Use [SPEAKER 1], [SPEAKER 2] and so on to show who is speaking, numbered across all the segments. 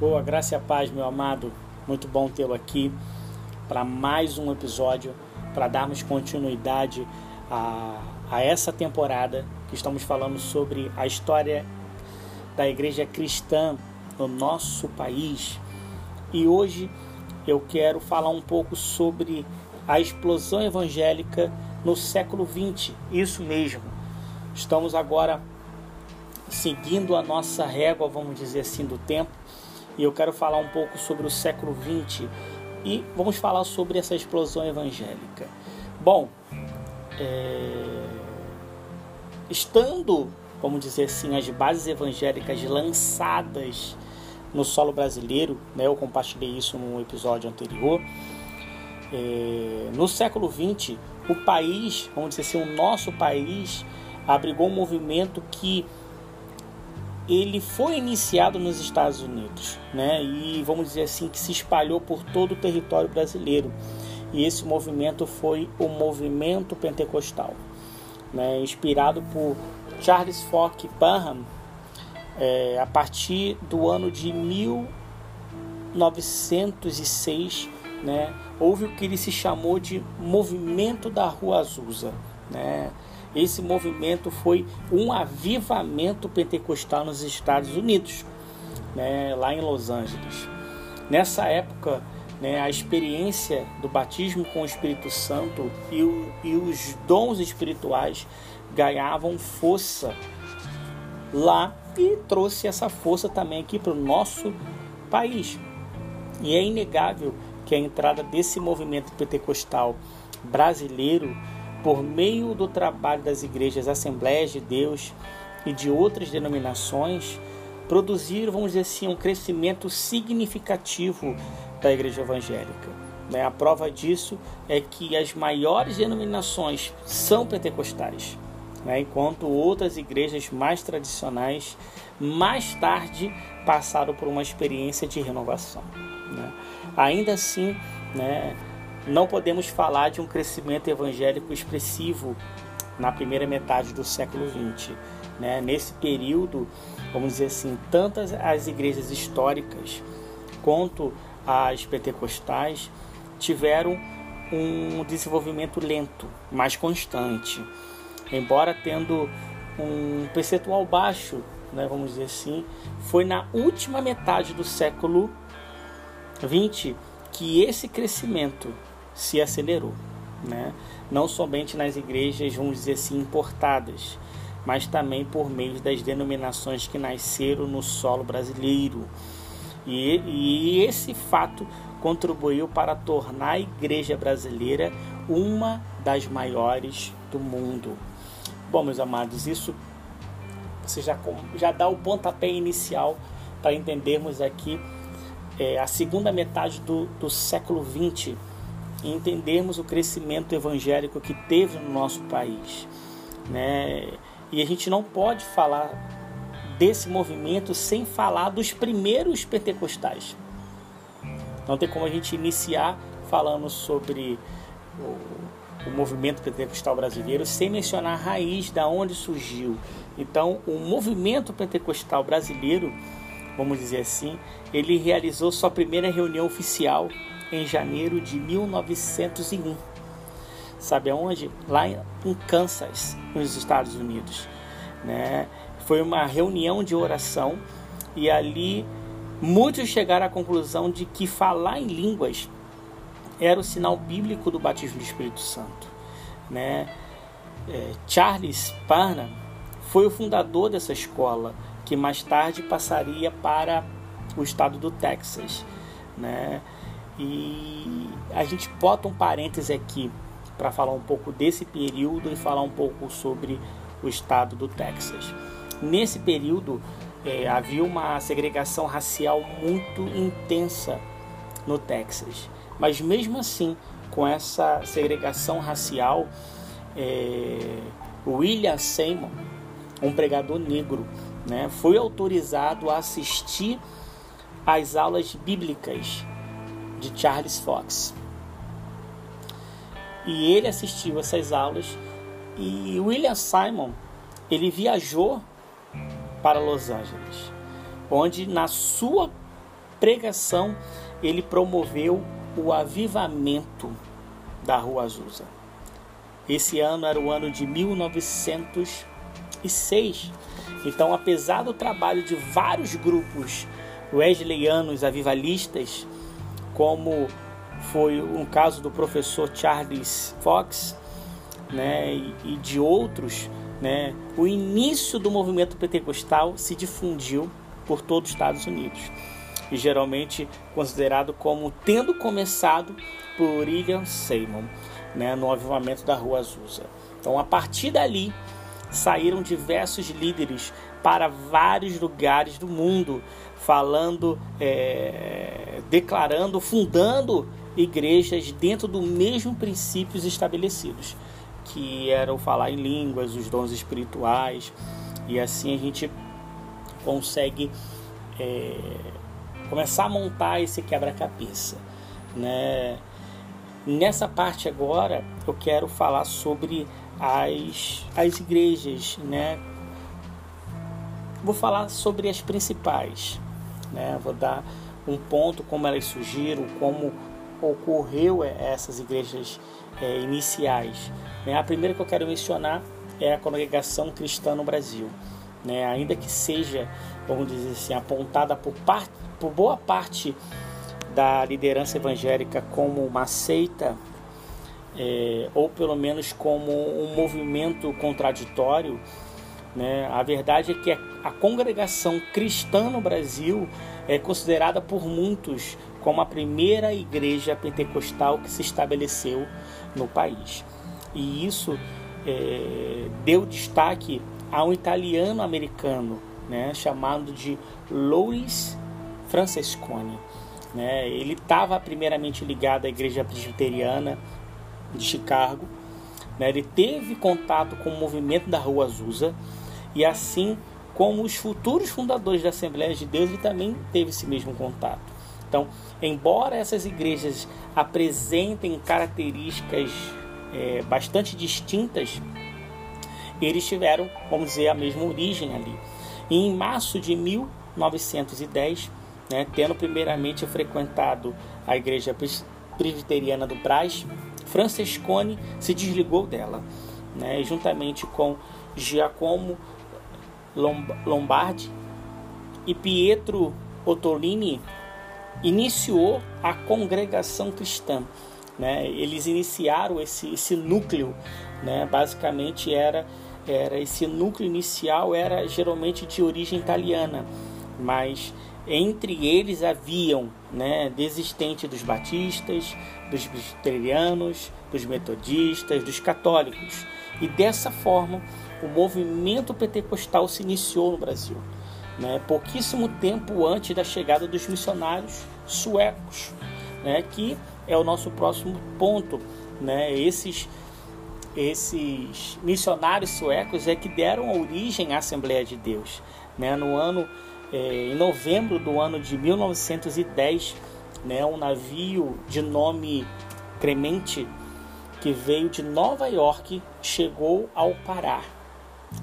[SPEAKER 1] Boa, graça e paz, meu amado. Muito bom tê-lo aqui para mais um episódio, para darmos continuidade a, a essa temporada que estamos falando sobre a história da igreja cristã no nosso país. E hoje eu quero falar um pouco sobre a explosão evangélica no século XX. Isso mesmo. Estamos agora seguindo a nossa régua, vamos dizer assim, do tempo e eu quero falar um pouco sobre o século XX e vamos falar sobre essa explosão evangélica. Bom, é... estando, vamos dizer assim, as bases evangélicas lançadas no solo brasileiro, né, eu compartilhei isso no episódio anterior. É... no século XX, o país, vamos dizer assim, o nosso país abrigou um movimento que ele foi iniciado nos Estados Unidos, né? E vamos dizer assim que se espalhou por todo o território brasileiro. E esse movimento foi o movimento pentecostal, né? Inspirado por Charles Fock Parham, é, a partir do ano de 1906, né? Houve o que ele se chamou de movimento da Rua Azusa, né? Esse movimento foi um avivamento pentecostal nos Estados Unidos, né, lá em Los Angeles. Nessa época, né, a experiência do batismo com o Espírito Santo e, o, e os dons espirituais ganhavam força lá e trouxe essa força também aqui para o nosso país. E é inegável que a entrada desse movimento pentecostal brasileiro por meio do trabalho das igrejas Assembleias de Deus e de outras denominações, produziram, vamos dizer assim, um crescimento significativo da igreja evangélica. Né? A prova disso é que as maiores denominações são pentecostais, né? enquanto outras igrejas mais tradicionais, mais tarde, passaram por uma experiência de renovação. Né? Ainda assim, né, não podemos falar de um crescimento evangélico expressivo na primeira metade do século XX. Né? Nesse período, vamos dizer assim, tantas as igrejas históricas quanto as pentecostais tiveram um desenvolvimento lento, mas constante. Embora tendo um percentual baixo, né, vamos dizer assim, foi na última metade do século XX que esse crescimento se acelerou, né? não somente nas igrejas, vamos dizer assim, importadas, mas também por meio das denominações que nasceram no solo brasileiro. E, e esse fato contribuiu para tornar a igreja brasileira uma das maiores do mundo. Bom, meus amados, isso você já, já dá o pontapé inicial para entendermos aqui é, a segunda metade do, do século XX e entendermos o crescimento evangélico que teve no nosso país. Né? E a gente não pode falar desse movimento sem falar dos primeiros pentecostais. Não tem como a gente iniciar falando sobre o, o movimento pentecostal brasileiro sem mencionar a raiz da onde surgiu. Então, o movimento pentecostal brasileiro, vamos dizer assim, ele realizou sua primeira reunião oficial em janeiro de 1901. Sabe aonde? Lá em Kansas, nos Estados Unidos. Né? Foi uma reunião de oração e ali muitos chegaram à conclusão de que falar em línguas era o sinal bíblico do batismo do Espírito Santo. Né? É, Charles Parham foi o fundador dessa escola, que mais tarde passaria para o estado do Texas. Né? E a gente bota um parêntese aqui para falar um pouco desse período e falar um pouco sobre o estado do Texas. Nesse período é, havia uma segregação racial muito intensa no Texas, mas mesmo assim, com essa segregação racial, é, William Seymour, um pregador negro, né, foi autorizado a assistir às aulas bíblicas de Charles Fox. E ele assistiu essas aulas e William Simon ele viajou para Los Angeles, onde na sua pregação, ele promoveu o avivamento da Rua Azusa. Esse ano era o ano de 1906. Então, apesar do trabalho de vários grupos wesleyanos avivalistas, como foi um caso do professor Charles Fox, né, e de outros, né, o início do movimento pentecostal se difundiu por todo os Estados Unidos e geralmente considerado como tendo começado por William Seymour, né, no avivamento da Rua Azusa. Então, a partir dali, saíram diversos líderes para vários lugares do mundo, falando, é, declarando, fundando igrejas dentro dos mesmos princípios estabelecidos, que eram falar em línguas, os dons espirituais, e assim a gente consegue é, começar a montar esse quebra-cabeça, né? Nessa parte agora eu quero falar sobre as, as igrejas, né? Vou falar sobre as principais, né? Vou dar um ponto como elas surgiram, como ocorreu essas igrejas é, iniciais. Né? A primeira que eu quero mencionar é a congregação cristã no Brasil, né? Ainda que seja, vamos dizer assim, apontada por, parte, por boa parte da liderança evangélica como uma seita é, ou pelo menos como um movimento contraditório, né? a verdade é que a congregação cristã no Brasil é considerada por muitos como a primeira igreja pentecostal que se estabeleceu no país. E isso é, deu destaque a um italiano americano né, chamado de Louis Francesconi. Né? Ele estava primeiramente ligado à igreja presbiteriana de Chicago. Né? Ele teve contato com o movimento da Rua Azusa e assim como os futuros fundadores da Assembleia de Deus, ele também teve esse mesmo contato. Então, embora essas igrejas apresentem características é, bastante distintas, eles tiveram, vamos dizer, a mesma origem ali. E em março de 1910, né, tendo primeiramente frequentado a igreja presbiteriana do Braz, Francescone se desligou dela, né, juntamente com Giacomo Lombardi e Pietro Ottolini iniciou a congregação cristã. Né? Eles iniciaram esse, esse núcleo, né? basicamente era, era esse núcleo inicial era geralmente de origem italiana, mas entre eles haviam né, desistente dos batistas, dos presbiterianos, dos metodistas, dos católicos. E dessa forma, o movimento pentecostal se iniciou no Brasil. Né, pouquíssimo tempo antes da chegada dos missionários suecos, né, que é o nosso próximo ponto. Né, esses, esses missionários suecos é que deram origem à Assembleia de Deus. Né, no ano em novembro do ano de 1910, né, um navio de nome Cremente, que veio de Nova York, chegou ao Pará,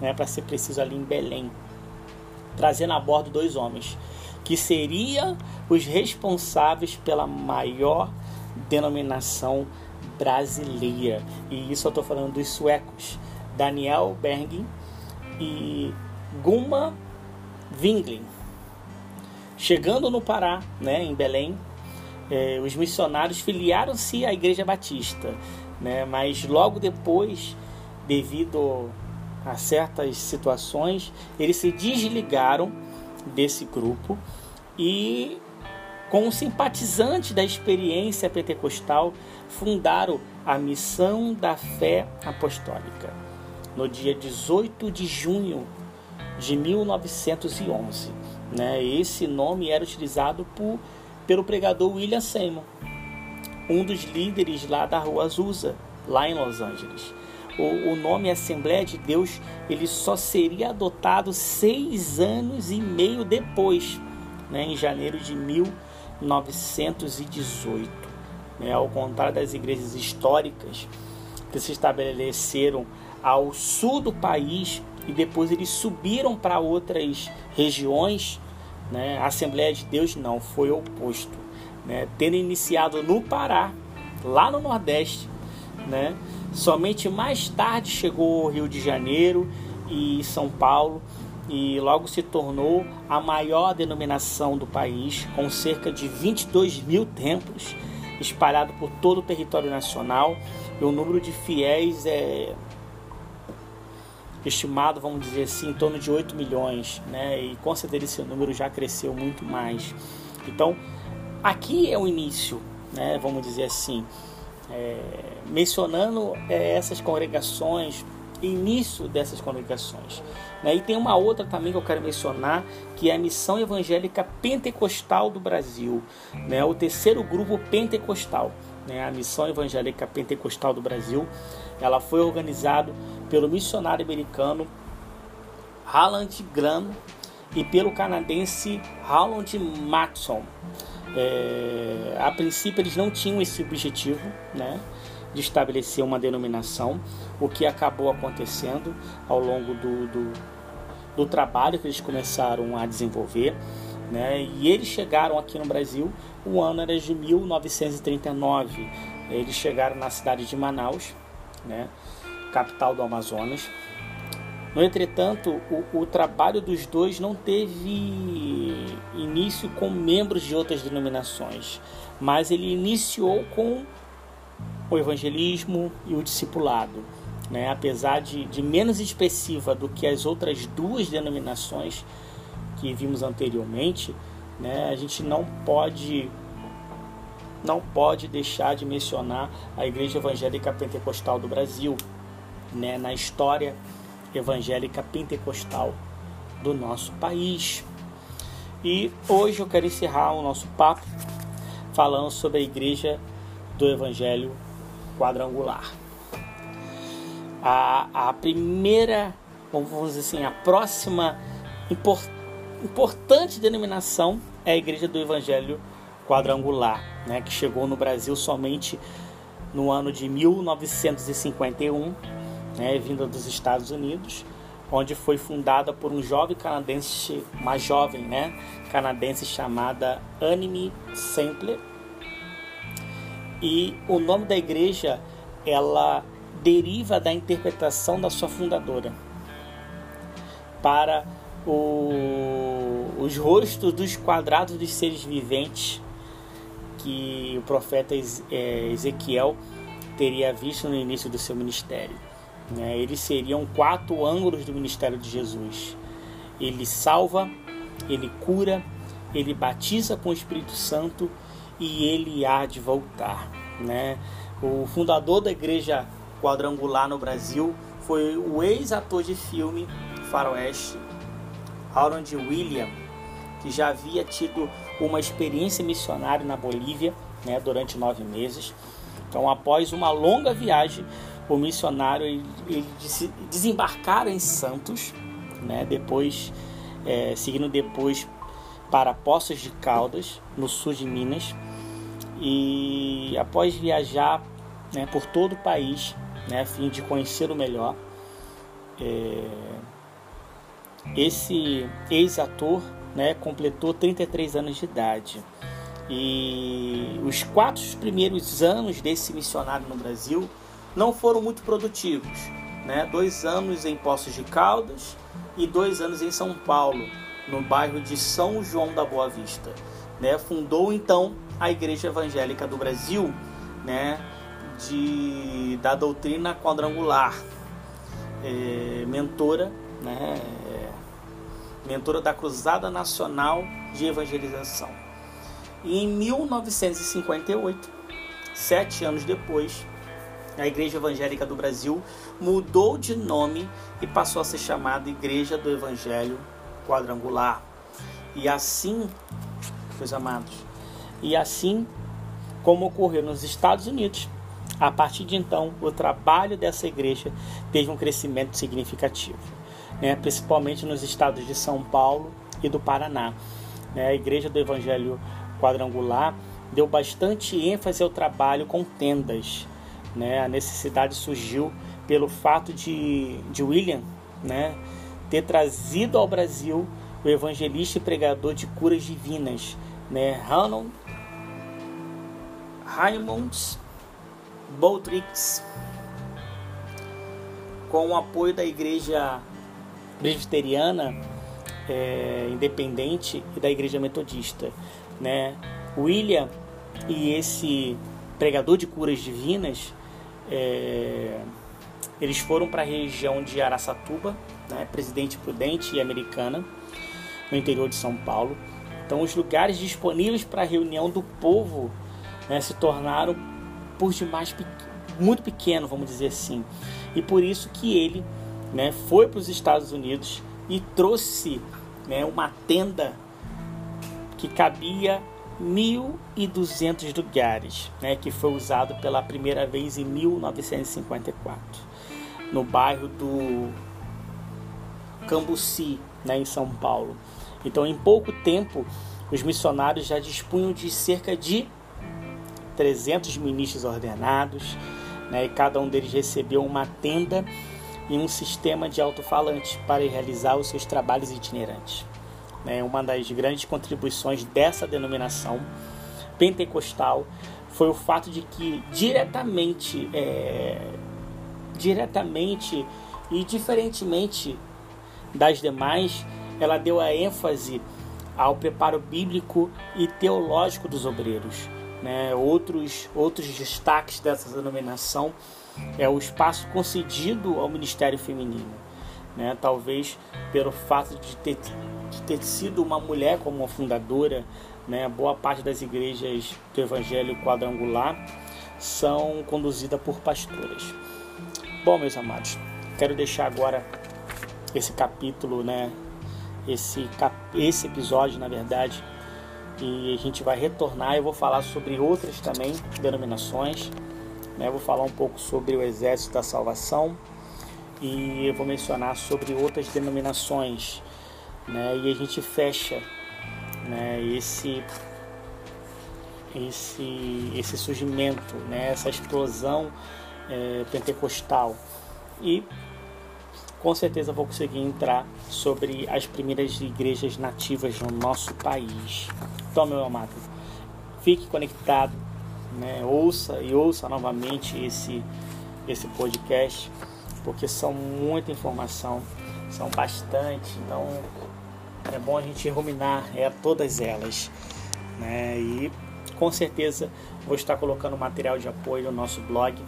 [SPEAKER 1] né, para ser preciso ali em Belém, trazendo a bordo dois homens, que seriam os responsáveis pela maior denominação brasileira. E isso eu estou falando dos suecos, Daniel Bergin e Guma Wingling. Chegando no Pará, né, em Belém, é, os missionários filiaram-se à Igreja Batista, né, mas logo depois, devido a certas situações, eles se desligaram desse grupo e, com simpatizantes da experiência pentecostal, fundaram a Missão da Fé Apostólica. No dia 18 de junho de 1911. Né? Esse nome era utilizado por, pelo pregador William Seymour, um dos líderes lá da Rua Azusa, lá em Los Angeles. O, o nome Assembleia de Deus ele só seria adotado seis anos e meio depois, né? em janeiro de 1918. Né? Ao contrário das igrejas históricas que se estabeleceram ao sul do país e depois eles subiram para outras regiões, Né? A Assembleia de Deus não, foi oposto. Né? Tendo iniciado no Pará, lá no Nordeste, né? somente mais tarde chegou o Rio de Janeiro e São Paulo e logo se tornou a maior denominação do país, com cerca de 22 mil templos espalhados por todo o território nacional e o número de fiéis é estimado, vamos dizer assim, em torno de 8 milhões, né? E com certeza esse número já cresceu muito mais. Então, aqui é o início, né? Vamos dizer assim, é, mencionando é, essas congregações, início dessas congregações. Né? E tem uma outra também que eu quero mencionar, que é a Missão Evangélica Pentecostal do Brasil, né? o terceiro grupo pentecostal. Né? A Missão Evangélica Pentecostal do Brasil, ela foi organizada pelo missionário americano Harland Graham e pelo canadense Roland Matson. É, a princípio eles não tinham esse objetivo, né, de estabelecer uma denominação, o que acabou acontecendo ao longo do, do, do trabalho que eles começaram a desenvolver. Né, e eles chegaram aqui no Brasil, o ano era de 1939. Eles chegaram na cidade de Manaus, né, capital do Amazonas. No entretanto, o, o, trabalho dos dois não teve início com membros de outras denominações, mas ele iniciou com o evangelismo e o discipulado. Né? Apesar de, de menos expressiva do que as outras duas denominações que vimos anteriormente, né? a gente não pode não pode deixar de mencionar a Igreja Evangélica Pentecostal do Brasil, né, na história evangélica pentecostal do nosso país. E hoje eu quero encerrar o nosso papo falando sobre a Igreja do Evangelho Quadrangular. A, a primeira, vamos dizer assim, a próxima import, importante denominação é a Igreja do Evangelho Quadrangular, né, que chegou no Brasil somente no ano de 1951 né, vinda dos Estados Unidos, onde foi fundada por um jovem canadense, uma jovem né, canadense chamada Anime Sampler. E o nome da igreja ela deriva da interpretação da sua fundadora para o, os rostos dos quadrados dos seres viventes que o profeta é, Ezequiel teria visto no início do seu ministério. Né? Eles seriam quatro ângulos do ministério de Jesus. Ele salva, ele cura, ele batiza com o Espírito Santo e ele há de voltar. Né? O fundador da igreja quadrangular no Brasil foi o ex-ator de filme Faroeste, Harold William, que já havia tido uma experiência missionária na Bolívia né, durante nove meses. Então, após uma longa viagem, o missionário ele, ele em Santos, né? Depois, é, seguindo depois para Poços de Caldas, no sul de Minas, e após viajar né, por todo o país, né, a fim de conhecer o melhor, é, esse ex-ator né, completou 33 anos de idade. E os quatro primeiros anos desse missionário no Brasil não foram muito produtivos. Né? Dois anos em Poços de Caldas e dois anos em São Paulo, no bairro de São João da Boa Vista. Né? Fundou então a Igreja Evangélica do Brasil, né? de, da doutrina quadrangular, é, mentora, né? Mentora da Cruzada Nacional de Evangelização. E em 1958, sete anos depois, a Igreja Evangélica do Brasil mudou de nome e passou a ser chamada Igreja do Evangelho Quadrangular. E assim, meus amados, e assim como ocorreu nos Estados Unidos, a partir de então, o trabalho dessa igreja teve um crescimento significativo, né? principalmente nos estados de São Paulo e do Paraná. Né? A Igreja do Evangelho Quadrangular deu bastante ênfase ao trabalho com tendas, né? A necessidade surgiu pelo fato de, de William né, ter trazido ao Brasil o evangelista e pregador de curas divinas, né, Hanon Raimonds Boutrix, com o apoio da igreja presbiteriana é, independente e da igreja metodista, né? William e esse pregador de curas divinas, é, eles foram para a região de Araçatuba, né, Presidente Prudente e Americana, no interior de São Paulo. Então, os lugares disponíveis para a reunião do povo né, se tornaram, por demais, muito pequeno, vamos dizer assim. E por isso que ele né, foi para os Estados Unidos e trouxe né, uma tenda que cabia 1.200 lugares, né, que foi usado pela primeira vez em 1954, no bairro do Cambuci, né, em São Paulo. Então, em pouco tempo, os missionários já dispunham de cerca de 300 ministros ordenados, né, e cada um deles recebeu uma tenda e um sistema de alto-falante para realizar os seus trabalhos itinerantes. Né, uma das grandes contribuições dessa denominação pentecostal foi o fato de que diretamente, é, diretamente e diferentemente das demais, ela deu a ênfase ao preparo bíblico e teológico dos obreiros. Né? Outros, outros destaques dessa denominação é o espaço concedido ao ministério feminino. Né? Talvez pelo fato de ter, de ter sido uma mulher como uma fundadora, né? boa parte das igrejas do Evangelho quadrangular são conduzidas por pastoras. Bom, meus amados, quero deixar agora esse capítulo, né? esse, cap... esse episódio, na verdade, e a gente vai retornar. Eu vou falar sobre outras também denominações. Né? Vou falar um pouco sobre o Exército da Salvação e eu vou mencionar sobre outras denominações. Né? E a gente fecha né? esse, esse, esse surgimento, né? essa explosão é, pentecostal. E com certeza vou conseguir entrar sobre as primeiras igrejas nativas no nosso país. Então, meu amado, fique conectado, né? ouça e ouça novamente esse, esse podcast, porque são muita informação, são bastante, então é bom a gente ruminar é, todas elas. Né? E com certeza vou estar colocando material de apoio no nosso blog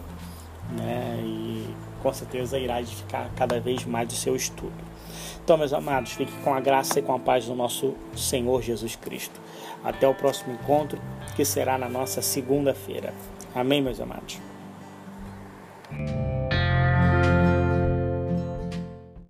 [SPEAKER 1] né? e com certeza irá edificar cada vez mais o seu estudo. Então, meus amados, fique com a graça e com a paz do nosso Senhor Jesus Cristo. Até o próximo encontro, que será na nossa segunda-feira. Amém, meus amados?